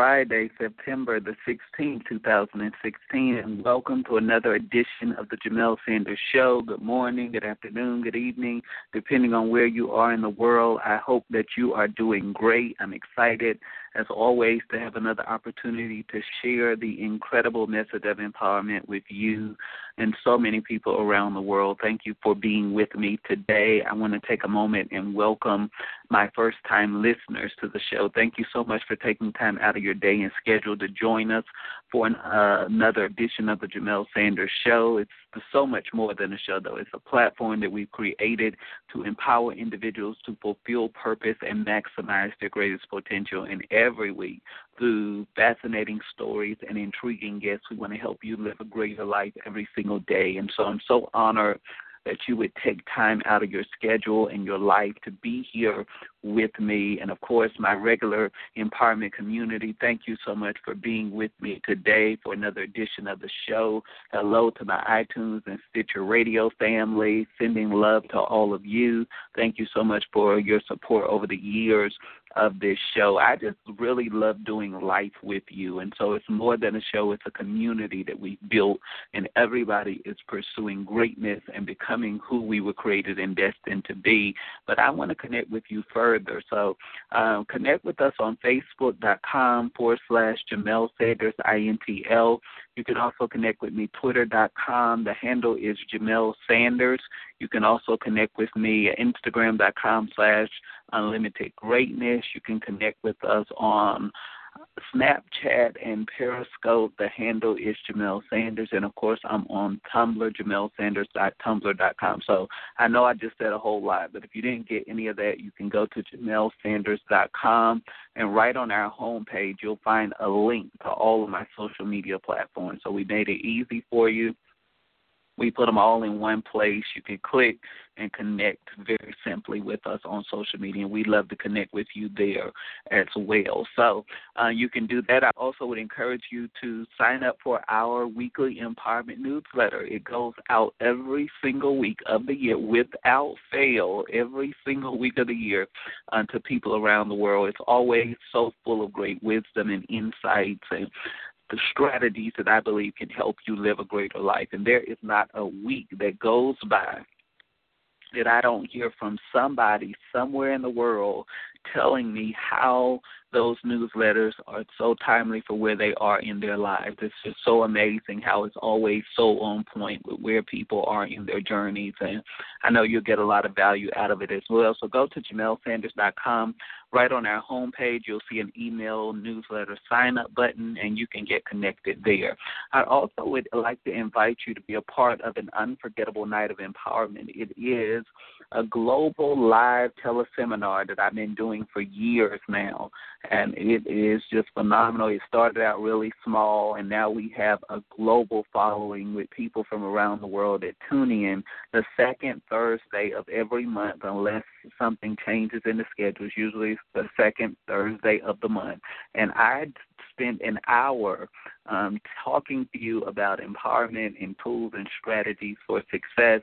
Friday, September the 16th, 2016, and welcome to another edition of the Jamelle Sanders Show. Good morning, good afternoon, good evening, depending on where you are in the world. I hope that you are doing great. I'm excited, as always, to have another opportunity to share the incredible message of empowerment with you and so many people around the world. Thank you for being with me today. I want to take a moment and welcome my first time listeners to the show. Thank you so much for taking time out of your day and schedule to join us for an, uh, another edition of the Jamelle Sanders Show. It's so much more than a show, though. It's a platform that we've created to empower individuals to fulfill purpose and maximize their greatest potential. And every week, through fascinating stories and intriguing guests, we want to help you live a greater life every single day. And so I'm so honored that you would take time out of your schedule and your life to be here with me. And of course, my regular empowerment community, thank you so much for being with me today for another edition of the show. Hello to my iTunes and Stitcher Radio family, sending love to all of you. Thank you so much for your support over the years of this show. I just really love doing life with you. And so it's more than a show, it's a community that we've built, and everybody is pursuing greatness and becoming who we were created and destined to be. But I want to connect with you further. So um, connect with us on Facebook.com forward slash Jamelle Sanders, INTL. You can also connect with me, twitter.com. The handle is Jamelle Sanders. You can also connect with me at Instagram.com slash unlimited greatness. You can connect with us on Snapchat and Periscope. The handle is Jamelle Sanders, and of course, I'm on Tumblr, JamelleSanders.tumblr.com. So I know I just said a whole lot, but if you didn't get any of that, you can go to JamelleSanders.com, and right on our homepage, you'll find a link to all of my social media platforms. So we made it easy for you. We put them all in one place. You can click and connect very simply with us on social media, and we'd love to connect with you there as well. So uh, you can do that. I also would encourage you to sign up for our weekly empowerment newsletter. It goes out every single week of the year without fail, every single week of the year uh, to people around the world. It's always so full of great wisdom and insights and the strategies that I believe can help you live a greater life. And there is not a week that goes by that I don't hear from somebody somewhere in the world telling me how those newsletters are so timely for where they are in their lives. It's just so amazing how it's always so on point with where people are in their journeys. And I know you'll get a lot of value out of it as well. So go to JamelleSanders.com. Right on our homepage, you'll see an email newsletter sign up button, and you can get connected there. I also would like to invite you to be a part of an unforgettable night of empowerment. It is a global live teleseminar that I've been doing for years now and it is just phenomenal. It started out really small, and now we have a global following with people from around the world that tune in the second Thursday of every month, unless something changes in the schedules. Usually, the second Thursday of the month, and I spent an hour um, talking to you about empowerment and tools and strategies for success.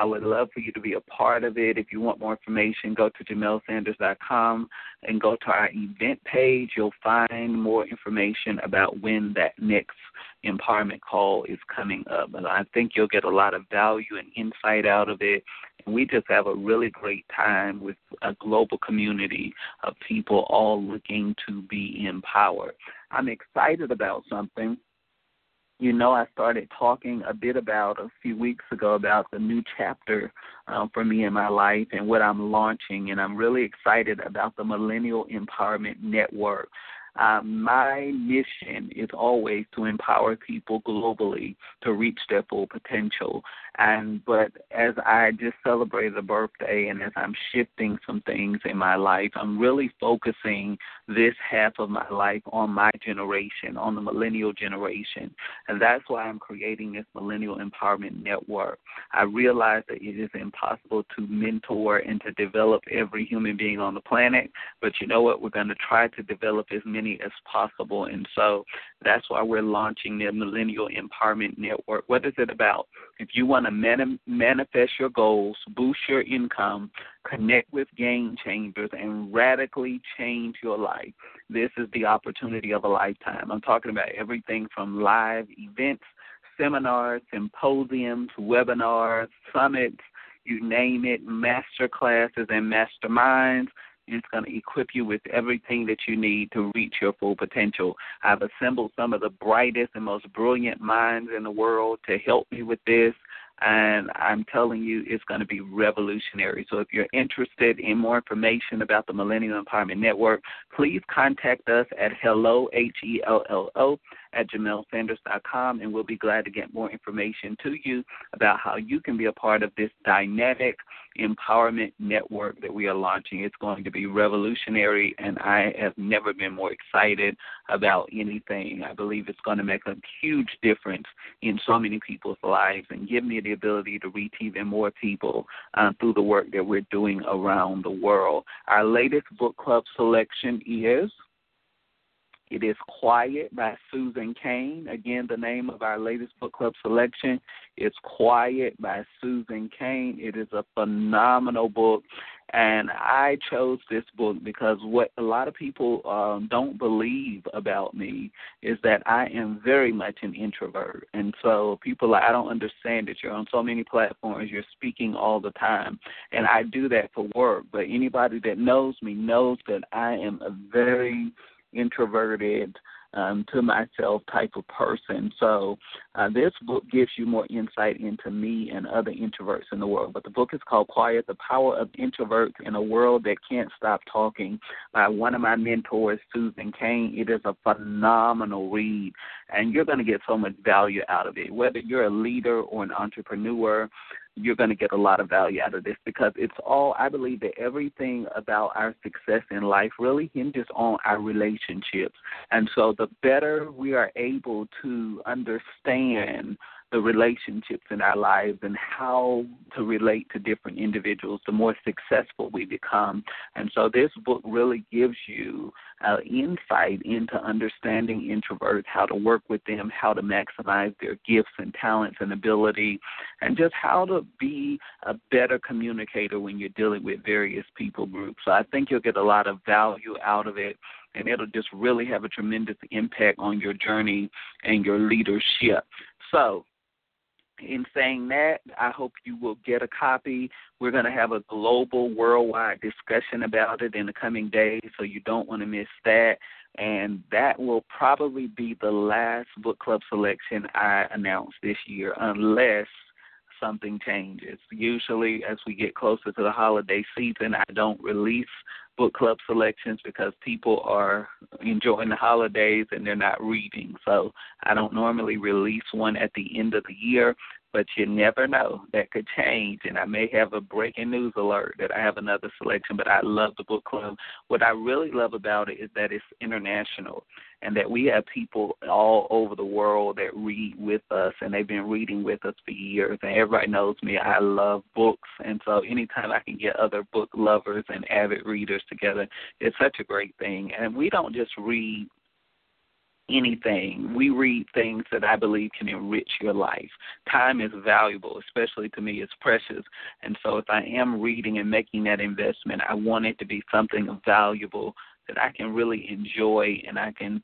I would love for you to be a part of it. If you want more information, go to JamelleSanders.com and go to our event page. You'll find more information about when that next empowerment call is coming up. And I think you'll get a lot of value and insight out of it. We just have a really great time with a global community of people all looking to be empowered. I'm excited about something you know, I started talking a bit about a few weeks ago about the new chapter um, for me in my life and what I'm launching, and I'm really excited about the Millennial Empowerment Network. Um, my mission is always to empower people globally to reach their full potential. And but as I just celebrated a birthday and as I'm shifting some things in my life, I'm really focusing this half of my life on my generation, on the millennial generation. And that's why I'm creating this Millennial Empowerment Network. I realize that it is impossible to mentor and to develop every human being on the planet, but you know what? We're going to try to develop as many as possible. And so that's why we're launching the Millennial Empowerment Network. What is it about? If you want to mani- manifest your goals, boost your income, connect with game changers, and radically change your life, this is the opportunity of a lifetime. I'm talking about everything from live events, seminars, symposiums, webinars, summits, you name it, master classes and masterminds it's going to equip you with everything that you need to reach your full potential. I've assembled some of the brightest and most brilliant minds in the world to help me with this and I'm telling you, it's going to be revolutionary. So if you're interested in more information about the Millennial Empowerment Network, please contact us at hello, H-E-L-L-O, at jamellesanders.com, and we'll be glad to get more information to you about how you can be a part of this dynamic empowerment network that we are launching. It's going to be revolutionary, and I have never been more excited about anything. I believe it's going to make a huge difference in so many people's lives and give me the ability to reach even more people uh, through the work that we're doing around the world. Our latest book club selection is it is Quiet by Susan Cain. Again, the name of our latest book club selection is Quiet by Susan Cain. It is a phenomenal book. And I chose this book because what a lot of people um, don't believe about me is that I am very much an introvert. And so people are, I don't understand that you're on so many platforms, you're speaking all the time. And I do that for work. But anybody that knows me knows that I am a very introverted, um, to myself type of person. So uh, this book gives you more insight into me and other introverts in the world. But the book is called Quiet: The Power of Introverts in a World That Can't Stop Talking by one of my mentors, Susan Cain. It is a phenomenal read, and you're going to get so much value out of it. Whether you're a leader or an entrepreneur, you're going to get a lot of value out of this because it's all, I believe that everything about our success in life really hinges on our relationships. And so the better we are able to understand the relationships in our lives and how to relate to different individuals, the more successful we become. And so this book really gives you uh, insight into understanding introverts, how to work with them, how to maximize their gifts and talents and ability, and just how to be a better communicator when you're dealing with various people groups. So I think you'll get a lot of value out of it and it'll just really have a tremendous impact on your journey and your leadership. So, in saying that, I hope you will get a copy. We're going to have a global, worldwide discussion about it in the coming days, so you don't want to miss that. And that will probably be the last book club selection I announce this year, unless something changes. Usually, as we get closer to the holiday season, I don't release book club selections because people are enjoying the holidays and they're not reading. So I don't normally release one at the end of the year, but you never know. That could change, and I may have a breaking news alert that I have another selection. But I love the book club. What I really love about it is that it's international, and that we have people all over the world that read with us, and they've been reading with us for years. And everybody knows me. I love books, and so anytime I can get other book lovers and avid readers together, it's such a great thing. And we don't just read anything. We read things that I believe can enrich your life. Time is valuable, especially to me, it's precious. And so if I am reading and making that investment, I want it to be something valuable that I can really enjoy and I can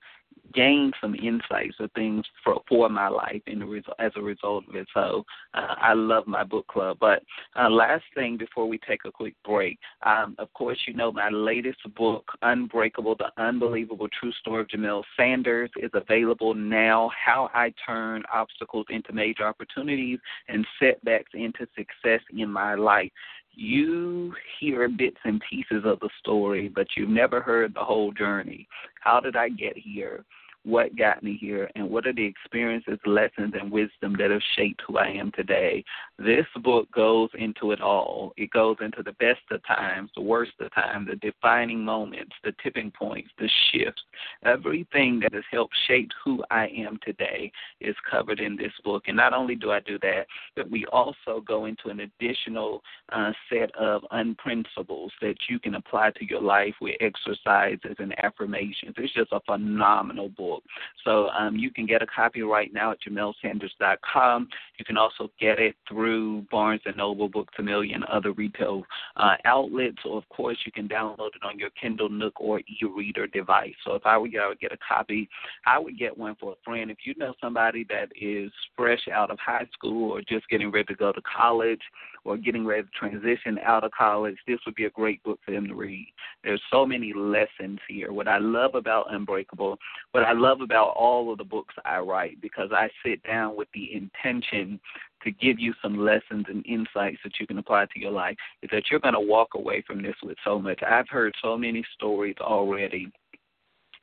gained some insights of things for for my life result as a result of it. So uh, I love my book club. But uh, last thing before we take a quick break, um, of course you know my latest book, Unbreakable: The Unbelievable True Story of Jamelle Sanders, is available now. How I turn obstacles into major opportunities and setbacks into success in my life you hear bits and pieces of the story, but you've never heard the whole journey. How did I get here? What got me here and what are the experiences, lessons, and wisdom that have shaped who I am today. This book goes into it all. It goes into the best of times, the worst of times, the defining moments, the tipping points, the shifts. Everything that has helped shape who I am today is covered in this book. And not only do I do that, but we also go into an additional uh, set of unprinciples that you can apply to your life with exercises and affirmations. It's just a phenomenal book book. So um, you can get a copy right now at JamelleSanders.com. You can also get it through Barnes & Noble, Books A Million, other retail uh, outlets. Or, of course, you can download it on your Kindle, Nook, or e-reader device. So if I were you, I would get a copy. I would get one for a friend. If you know somebody that is fresh out of high school or just getting ready to go to college or getting ready to transition out of college, this would be a great book for them to read. There's so many lessons here. What I love about Unbreakable, what I love about all of the books I write, because I sit down with the intention to give you some lessons and insights that you can apply to your life, is that you're going to walk away from this with so much. I've heard so many stories already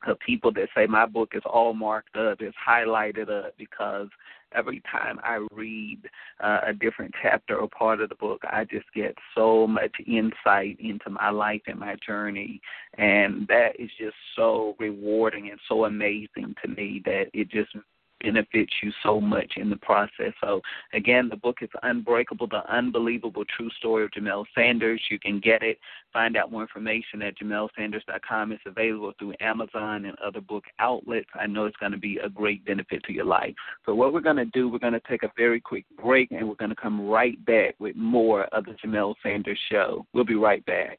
of people that say my book is all marked up, it's highlighted up because every time I read uh, a different chapter or part of the book, I just get so much insight into my life and my journey. And that is just so rewarding and so amazing to me that it just benefits you so much in the process. So, again, the book is Unbreakable, The Unbelievable True Story of Jamelle Sanders. You can get it, find out more information at jamellesanders.com. It's available through Amazon and other book outlets. I know it's going to be a great benefit to your life. So, what we're going to do, we're going to take a very quick break and we're going to come right back with more of the Jamelle Sanders Show. We'll be right back.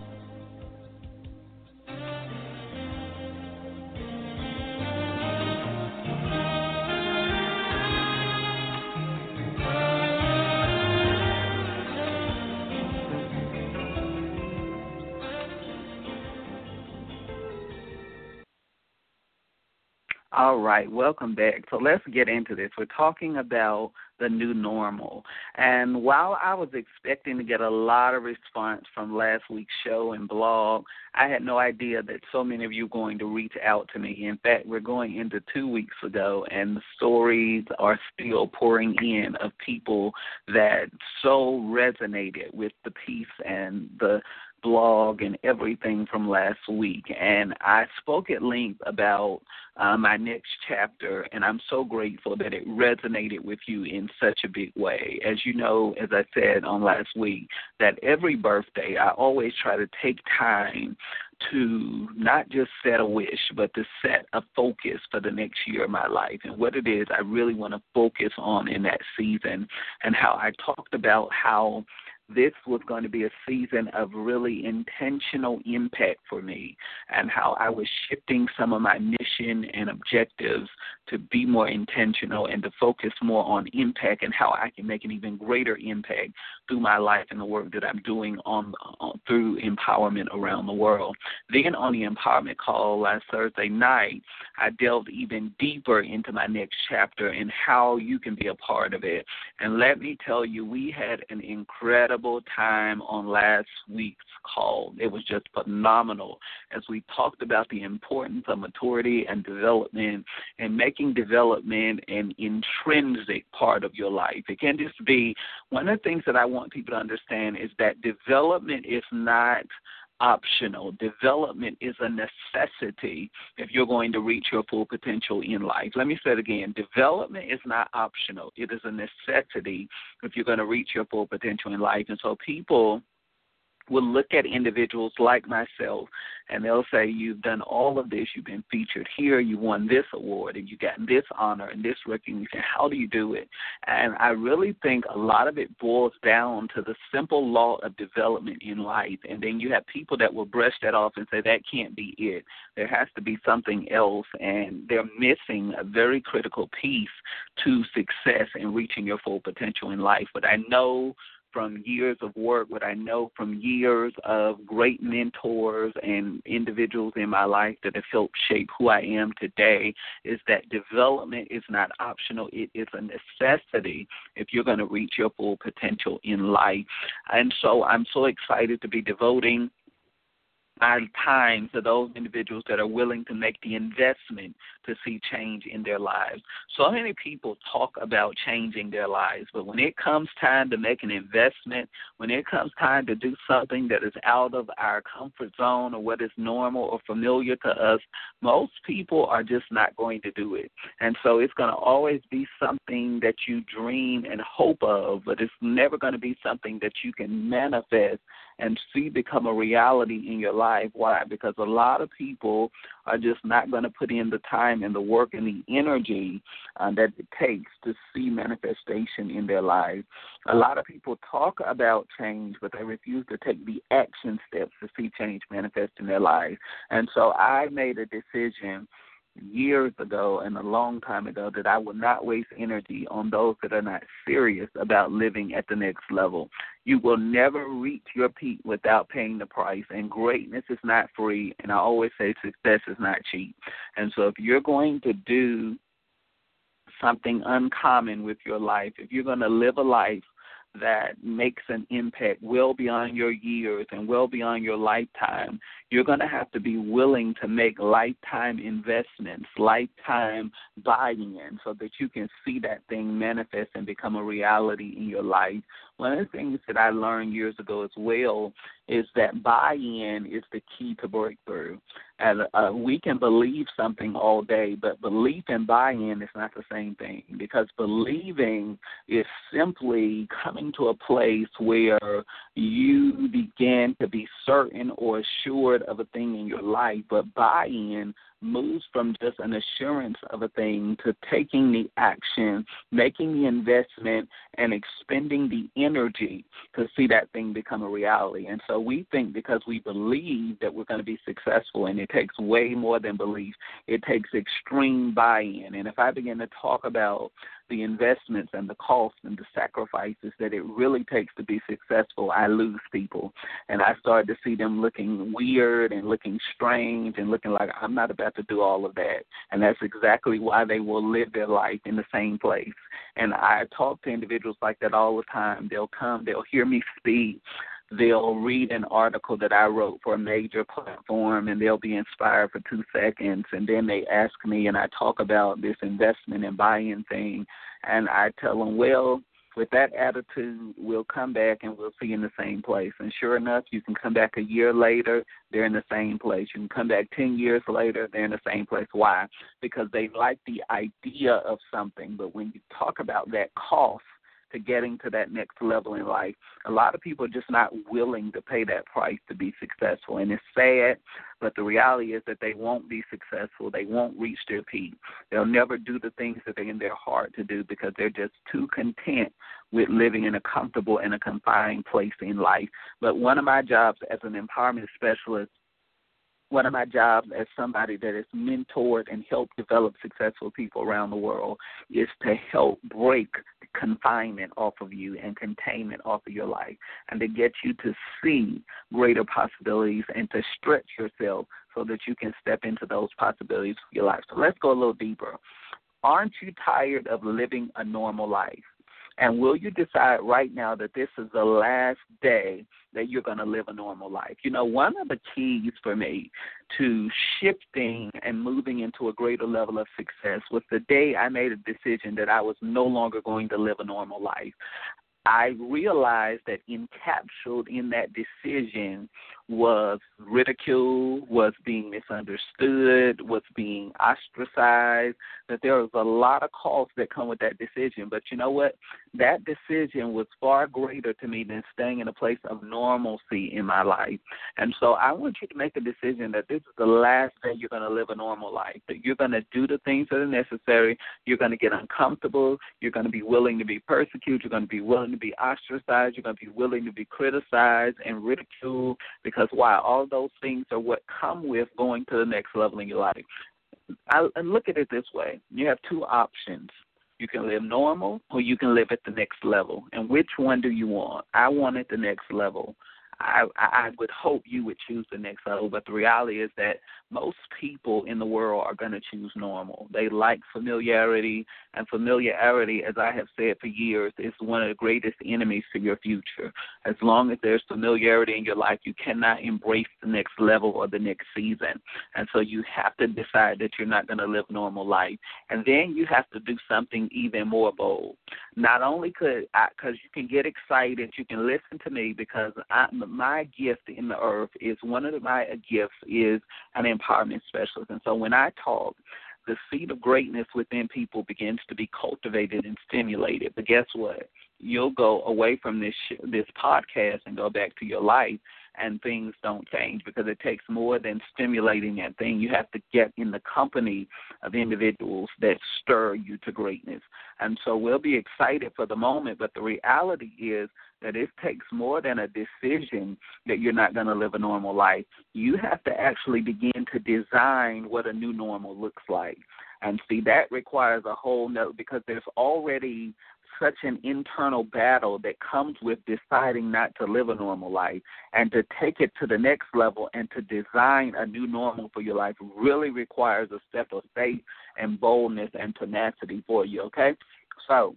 All right, welcome back. So let's get into this. We're talking about the new normal. And while I was expecting to get a lot of response from last week's show and blog, I had no idea that so many of you were going to reach out to me. In fact, we're going into two weeks ago, and the stories are still pouring in of people that so resonated with the piece and the blog and everything from last week. And I spoke at length about uh, my next chapter, and I'm so grateful that it resonated with you in such a big way. As you know, as I said on last week, that every birthday I always try to take time to not just set a wish, but to set a focus for the next year of my life and what it is I really want to focus on in that season, and how I talked about how this was going to be a season of really intentional impact for me and how I was shifting some of my mission and objectives to be more intentional and to focus more on impact and how I can make an even greater impact through my life and the work that I'm doing on, on through empowerment around the world. Then on the empowerment call last Thursday night, I delved even deeper into my next chapter and how you can be a part of it. And let me tell you, we had an incredible time on last week's call. It was just phenomenal as we talked about the importance of maturity and development and making development an intrinsic part of your life. It can just be one of the things that I want people to understand is that development is not optional. Development is a necessity if you're going to reach your full potential in life. Let me say it again. Development is not optional. It is a necessity if you're going to reach your full potential in life. And so people will look at individuals like myself and they'll say, You've done all of this, you've been featured here, you won this award, and you got this honor and this recognition. How do you do it? And I really think a lot of it boils down to the simple law of development in life. And then you have people that will brush that off and say, That can't be it. There has to be something else. And they're missing a very critical piece to success and reaching your full potential in life. But I know from years of work, what I know from years of great mentors and individuals in my life that have helped shape who I am today is that development is not optional. It is a necessity if you're going to reach your full potential in life. And so I'm so excited to be devoting our time to those individuals that are willing to make the investment to see change in their lives. So many people talk about changing their lives, but when it comes time to make an investment, when it comes time to do something that is out of our comfort zone or what is normal or familiar to us, most people are just not going to do it. And so it's going to always be something that you dream and hope of, but it's never going to be something that you can manifest and see become a reality in your life. Why? Because a lot of people are just not going to put in the time and the work and the energy uh, that it takes to see manifestation in their lives. A lot of people talk about change, but they refuse to take the action steps to see change manifest in their lives. And so I made a decision years ago and a long time ago that I will not waste energy on those that are not serious about living at the next level. You will never reach your peak without paying the price, and greatness is not free. And I always say success is not cheap. And so if you're going to do something uncommon with your life, if you're going to live a life that makes an impact well beyond your years and well beyond your lifetime, you're going to have to be willing to make lifetime investments, lifetime buy in, so that you can see that thing manifest and become a reality in your life. One of the things that I learned years ago as well is that buy in is the key to breakthrough. And uh, we can believe something all day, but belief and buy in is not the same thing because believing is simply coming to a place where you begin to be certain or assured of a thing in your life, but buy in moves from just an assurance of a thing to taking the action, making the investment, and expending the energy to see that thing become a reality. And so we think because we believe that we're going to be successful, and it takes way more than belief, it takes extreme buy in. And if I begin to talk about the investments and the costs and the sacrifices that it really takes to be successful, I lose people. And I start to see them looking weird and looking strange and looking like I'm not about to do all of that. And that's exactly why they will live their life in the same place. And I talk to individuals like that all the time. They'll come, they'll hear me speak they'll read an article that I wrote for a major platform and they'll be inspired for two seconds and then they ask me and I talk about this investment and buy-in thing and I tell them, well, with that attitude, we'll come back and we'll see in the same place. And sure enough, you can come back a year later, they're in the same place. You can come back 10 years later, they're in the same place. Why? Because they like the idea of something, but when you talk about that cost, to getting to that next level in life. A lot of people are just not willing to pay that price to be successful. And it's sad, but the reality is that they won't be successful. They won't reach their peak. They'll never do the things that they're in their heart to do because they're just too content with living in a comfortable and a confined place in life. But one of my jobs as an empowerment specialist one of my jobs as somebody that has mentored and helped develop successful people around the world is to help break confinement off of you and containment off of your life and to get you to see greater possibilities and to stretch yourself so that you can step into those possibilities for your life. So let's go a little deeper. Aren't you tired of living a normal life? And will you decide right now that this is the last day that you're going to live a normal life? You know, one of the keys for me to shifting and moving into a greater level of success was the day I made a decision that I was no longer going to live a normal life. I realized that encapsulated in that decision was ridiculed, was being misunderstood, was being ostracized, that there was a lot of costs that come with that decision. But you know what? That decision was far greater to me than staying in a place of normalcy in my life. And so I want you to make a decision that this is the last day you're going to live a normal life, that you're going to do the things that are necessary. You're going to get uncomfortable. You're going to be willing to be persecuted. You're going to be willing to be ostracized. You're going to be willing to be criticized and ridiculed because why? All those things are what come with going to the next level in your life. I, I look at it this way: you have two options. You can live normal, or you can live at the next level. And which one do you want? I want at the next level. I, I would hope you would choose the next level, but the reality is that most people in the world are going to choose normal. They like familiarity, and familiarity, as I have said for years, is one of the greatest enemies to your future. As long as there's familiarity in your life, you cannot embrace the next level or the next season. And so you have to decide that you're not going to live normal life. And then you have to do something even more bold. Not only could I, because you can get excited, you can listen to me because I, my gift in the earth is one of my uh, gifts is an empowerment specialist. And so when I talk, the seed of greatness within people begins to be cultivated and stimulated. But guess what? You'll go away from this this podcast and go back to your life and things don't change because it takes more than stimulating that thing. You have to get in the company of individuals that stir you to greatness. And so we'll be excited for the moment, but the reality is that it takes more than a decision that you're not going to live a normal life. You have to actually begin to design what a new normal looks like. And see, that requires a whole note because there's already such an internal battle that comes with deciding not to live a normal life and to take it to the next level and to design a new normal for your life really requires a step of faith and boldness and tenacity for you, okay? So,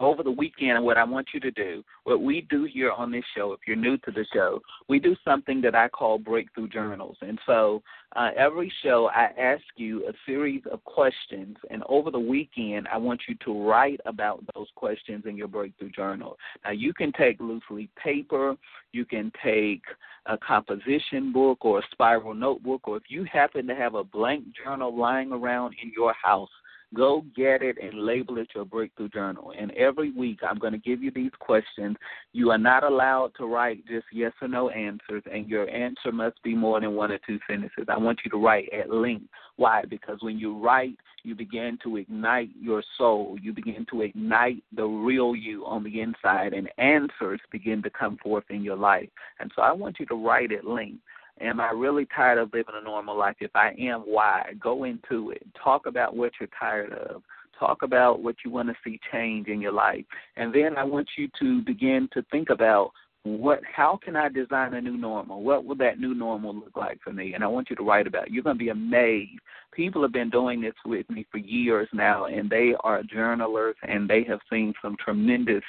over the weekend, what I want you to do, what we do here on this show, if you're new to the show, we do something that I call breakthrough journals. And so uh, every show, I ask you a series of questions. And over the weekend, I want you to write about those questions in your breakthrough journal. Now, you can take loose leaf paper, you can take a composition book or a spiral notebook, or if you happen to have a blank journal lying around in your house, Go get it and label it your breakthrough journal. And every week I'm going to give you these questions. You are not allowed to write just yes or no answers, and your answer must be more than one or two sentences. I want you to write at length. Why? Because when you write, you begin to ignite your soul. You begin to ignite the real you on the inside, and answers begin to come forth in your life. And so I want you to write at length. Am I really tired of living a normal life? If I am, why? Go into it. Talk about what you're tired of. Talk about what you want to see change in your life. And then I want you to begin to think about what how can I design a new normal? What will that new normal look like for me? And I want you to write about it. You're going to be amazed. People have been doing this with me for years now, and they are journalers, and they have seen some tremendous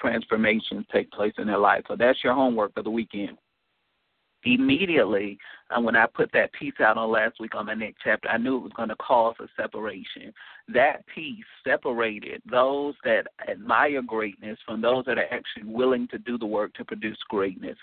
transformations take place in their life. So that's your homework for the weekend immediately uh, when I put that piece out on last week on my next chapter, I knew it was going to cause a separation. That piece separated those that admire greatness from those that are actually willing to do the work to produce greatness.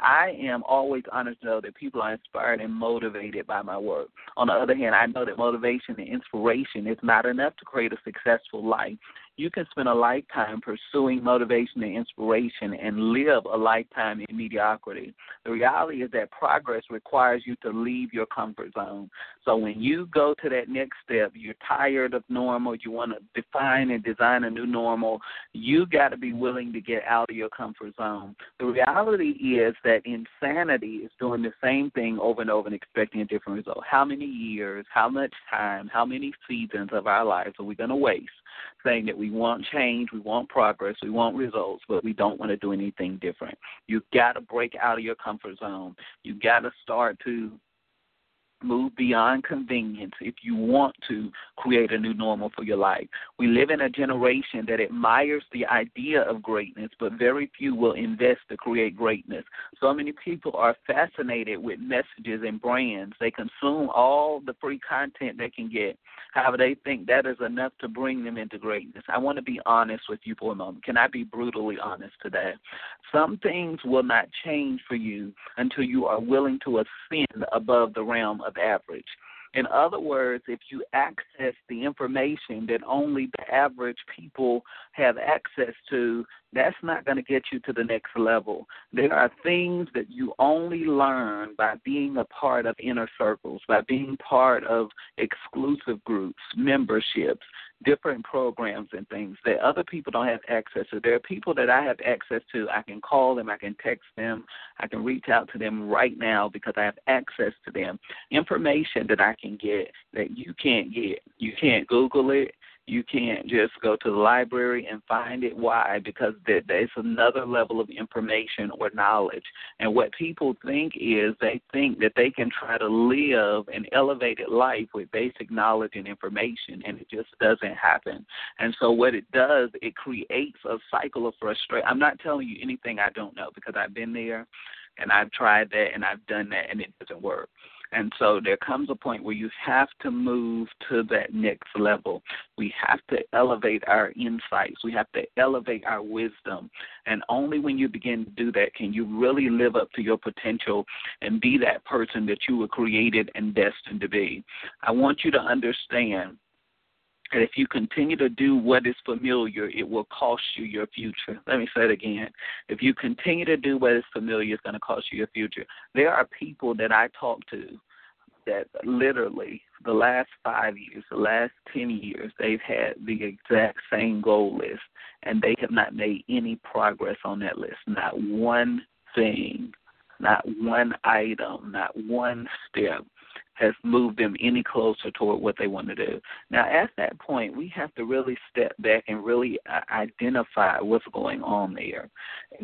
I am always honored to know that people are inspired and motivated by my work. On the other hand, I know that motivation and inspiration is not enough to create a successful life you can spend a lifetime pursuing motivation and inspiration and live a lifetime in mediocrity. The reality is that progress requires you to leave your comfort zone. So when you go to that next step, you're tired of normal, you want to define and design a new normal, you got to be willing to get out of your comfort zone. The reality is that insanity is doing the same thing over and over and expecting a different result. How many years, how much time, how many seasons of our lives are we going to waste saying that we want change, we want progress, we want results, but we don't want to do anything different. You've got to break out of your comfort zone. You've got to start to Move beyond convenience if you want to create a new normal for your life. We live in a generation that admires the idea of greatness, but very few will invest to create greatness. So many people are fascinated with messages and brands. They consume all the free content they can get. However, they think that is enough to bring them into greatness. I want to be honest with you for a moment. Can I be brutally honest today? Some things will not change for you until you are willing to ascend above the realm of average. In other words, if you access the information that only the average people have access to, that's not going to get you to the next level. There are things that you only learn by being a part of inner circles, by being part of exclusive groups, memberships, different programs and things that other people don't have access to. There are people that I have access to. I can call them, I can text them, I can reach out to them right now because I have access to them. Information that I can get that you can't get. You can't Google it. You can't just go to the library and find it. Why? Because there's another level of information or knowledge. And what people think is they think that they can try to live an elevated life with basic knowledge and information, and it just doesn't happen. And so what it does, it creates a cycle of frustration. I'm not telling you anything I don't know because I've been there and I've tried that and I've done that and it doesn't work. And so there comes a point where you have to move to that next level. We have to elevate our insights. We have to elevate our wisdom. And only when you begin to do that can you really live up to your potential and be that person that you were created and destined to be. I want you to understand and if you continue to do what is familiar, it will cost you your future. Let me say it again. If you continue to do what is familiar, it's going to cost you your future. There are people that I talk to that literally the last five years, the last 10 years, they've had the exact same goal list, and they have not made any progress on that list. Not one thing, not one item, not one step has moved them any closer toward what they want to do. Now, at that point, we have to really step back and really uh, identify what's going on there.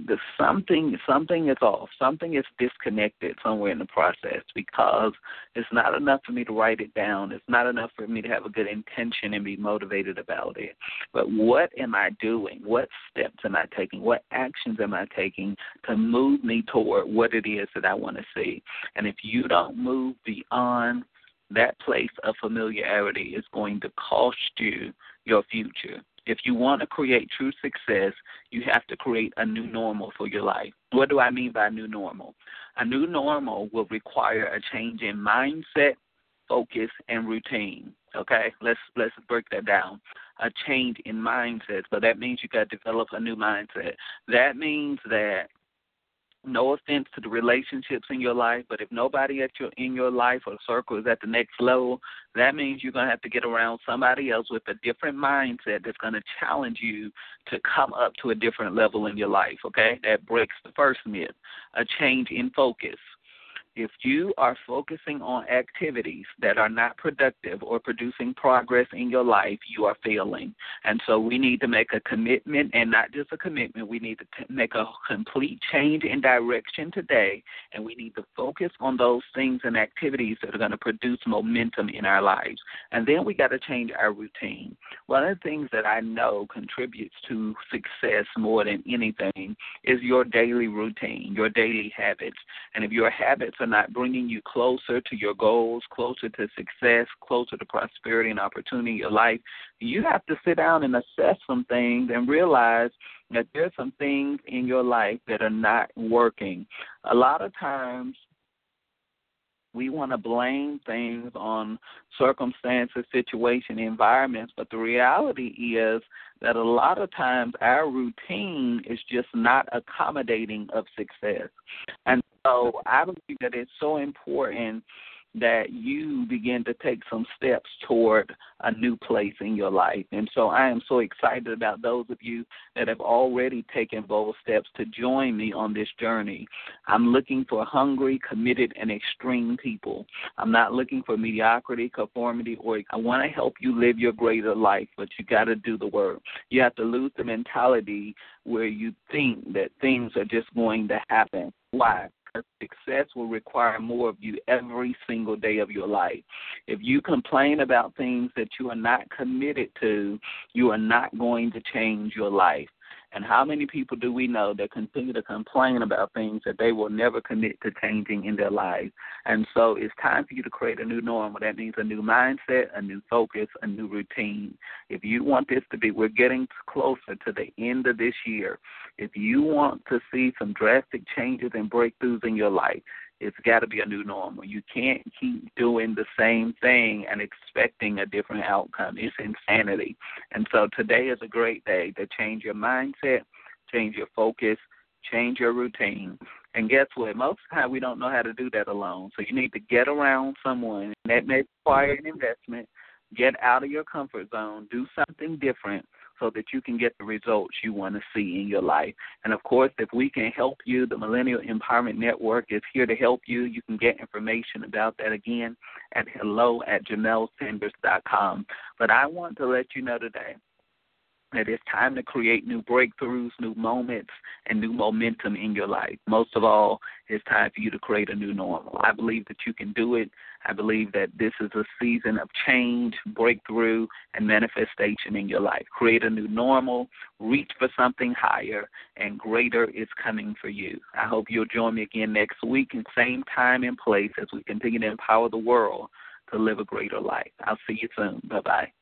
The something something is off. Something is disconnected somewhere in the process because it's not enough for me to write it down. It's not enough for me to have a good intention and be motivated about it. But what am I doing? What steps am I taking? What actions am I taking to move me toward what it is that I want to see? And if you don't move beyond on that place of familiarity is going to cost you your future. If you want to create true success, you have to create a new normal for your life. What do I mean by new normal? A new normal will require a change in mindset, focus, and routine. Okay, let's let's break that down. A change in mindset. So that means you got to develop a new mindset. That means that no offense to the relationships in your life, but if nobody at your in your life or circle is at the next level, that means you're gonna have to get around somebody else with a different mindset that's gonna challenge you to come up to a different level in your life. Okay, that breaks the first myth. A change in focus if you are focusing on activities that are not productive or producing progress in your life, you are failing. And so we need to make a commitment, and not just a commitment, we need to make a complete change in direction today, and we need to focus on those things and activities that are going to produce momentum in our lives. And then we got to change our routine. One of the things that I know contributes to success more than anything is your daily routine, your daily habits. And if your habits are not bringing you closer to your goals, closer to success, closer to prosperity and opportunity in your life, you have to sit down and assess some things and realize that there's some things in your life that are not working. A lot of times we want to blame things on circumstances, situation, environments, but the reality is that a lot of times our routine is just not accommodating of success. And so I believe that it's so important that you begin to take some steps toward a new place in your life. And so I am so excited about those of you that have already taken bold steps to join me on this journey. I'm looking for hungry, committed, and extreme people. I'm not looking for mediocrity, conformity, or I want to help you live your greater life, but you got to do the work. You have to lose the mentality where you think that things are just going to happen. Why? Because success will require more of you every single day of your life. If you complain about things that you are not committed to, you are not going to change your life. And how many people do we know that continue to complain about things that they will never commit to changing in their lives? And so it's time for you to create a new normal. That means a new mindset, a new focus, a new routine. If you want this to be, we're getting closer to the end of this year. If you want to see some drastic changes and breakthroughs in your life, it's got to be a new normal. You can't keep doing the same thing and expecting a different outcome. It's insanity. And so today is a great day to change your mindset, change your focus, change your routine. And guess what? Most of the time we don't know how to do that alone. So you need to get around someone. That may require an investment. Get out of your comfort zone. Do something different so that you can get the results you want to see in your life. And of course, if we can help you, the Millennial Empowerment Network is here to help you. You can get information about that again at hello at jamellesanders.com. But I want to let you know today that it's time to create new breakthroughs, new moments, and new momentum in your life. Most of all, it's time for you to create a new normal. I believe that you can do it. I believe that this is a season of change, breakthrough, and manifestation in your life. Create a new normal, reach for something higher, and greater is coming for you. I hope you'll join me again next week in same time and place as we continue to empower the world to live a greater life. I'll see you soon. Bye bye.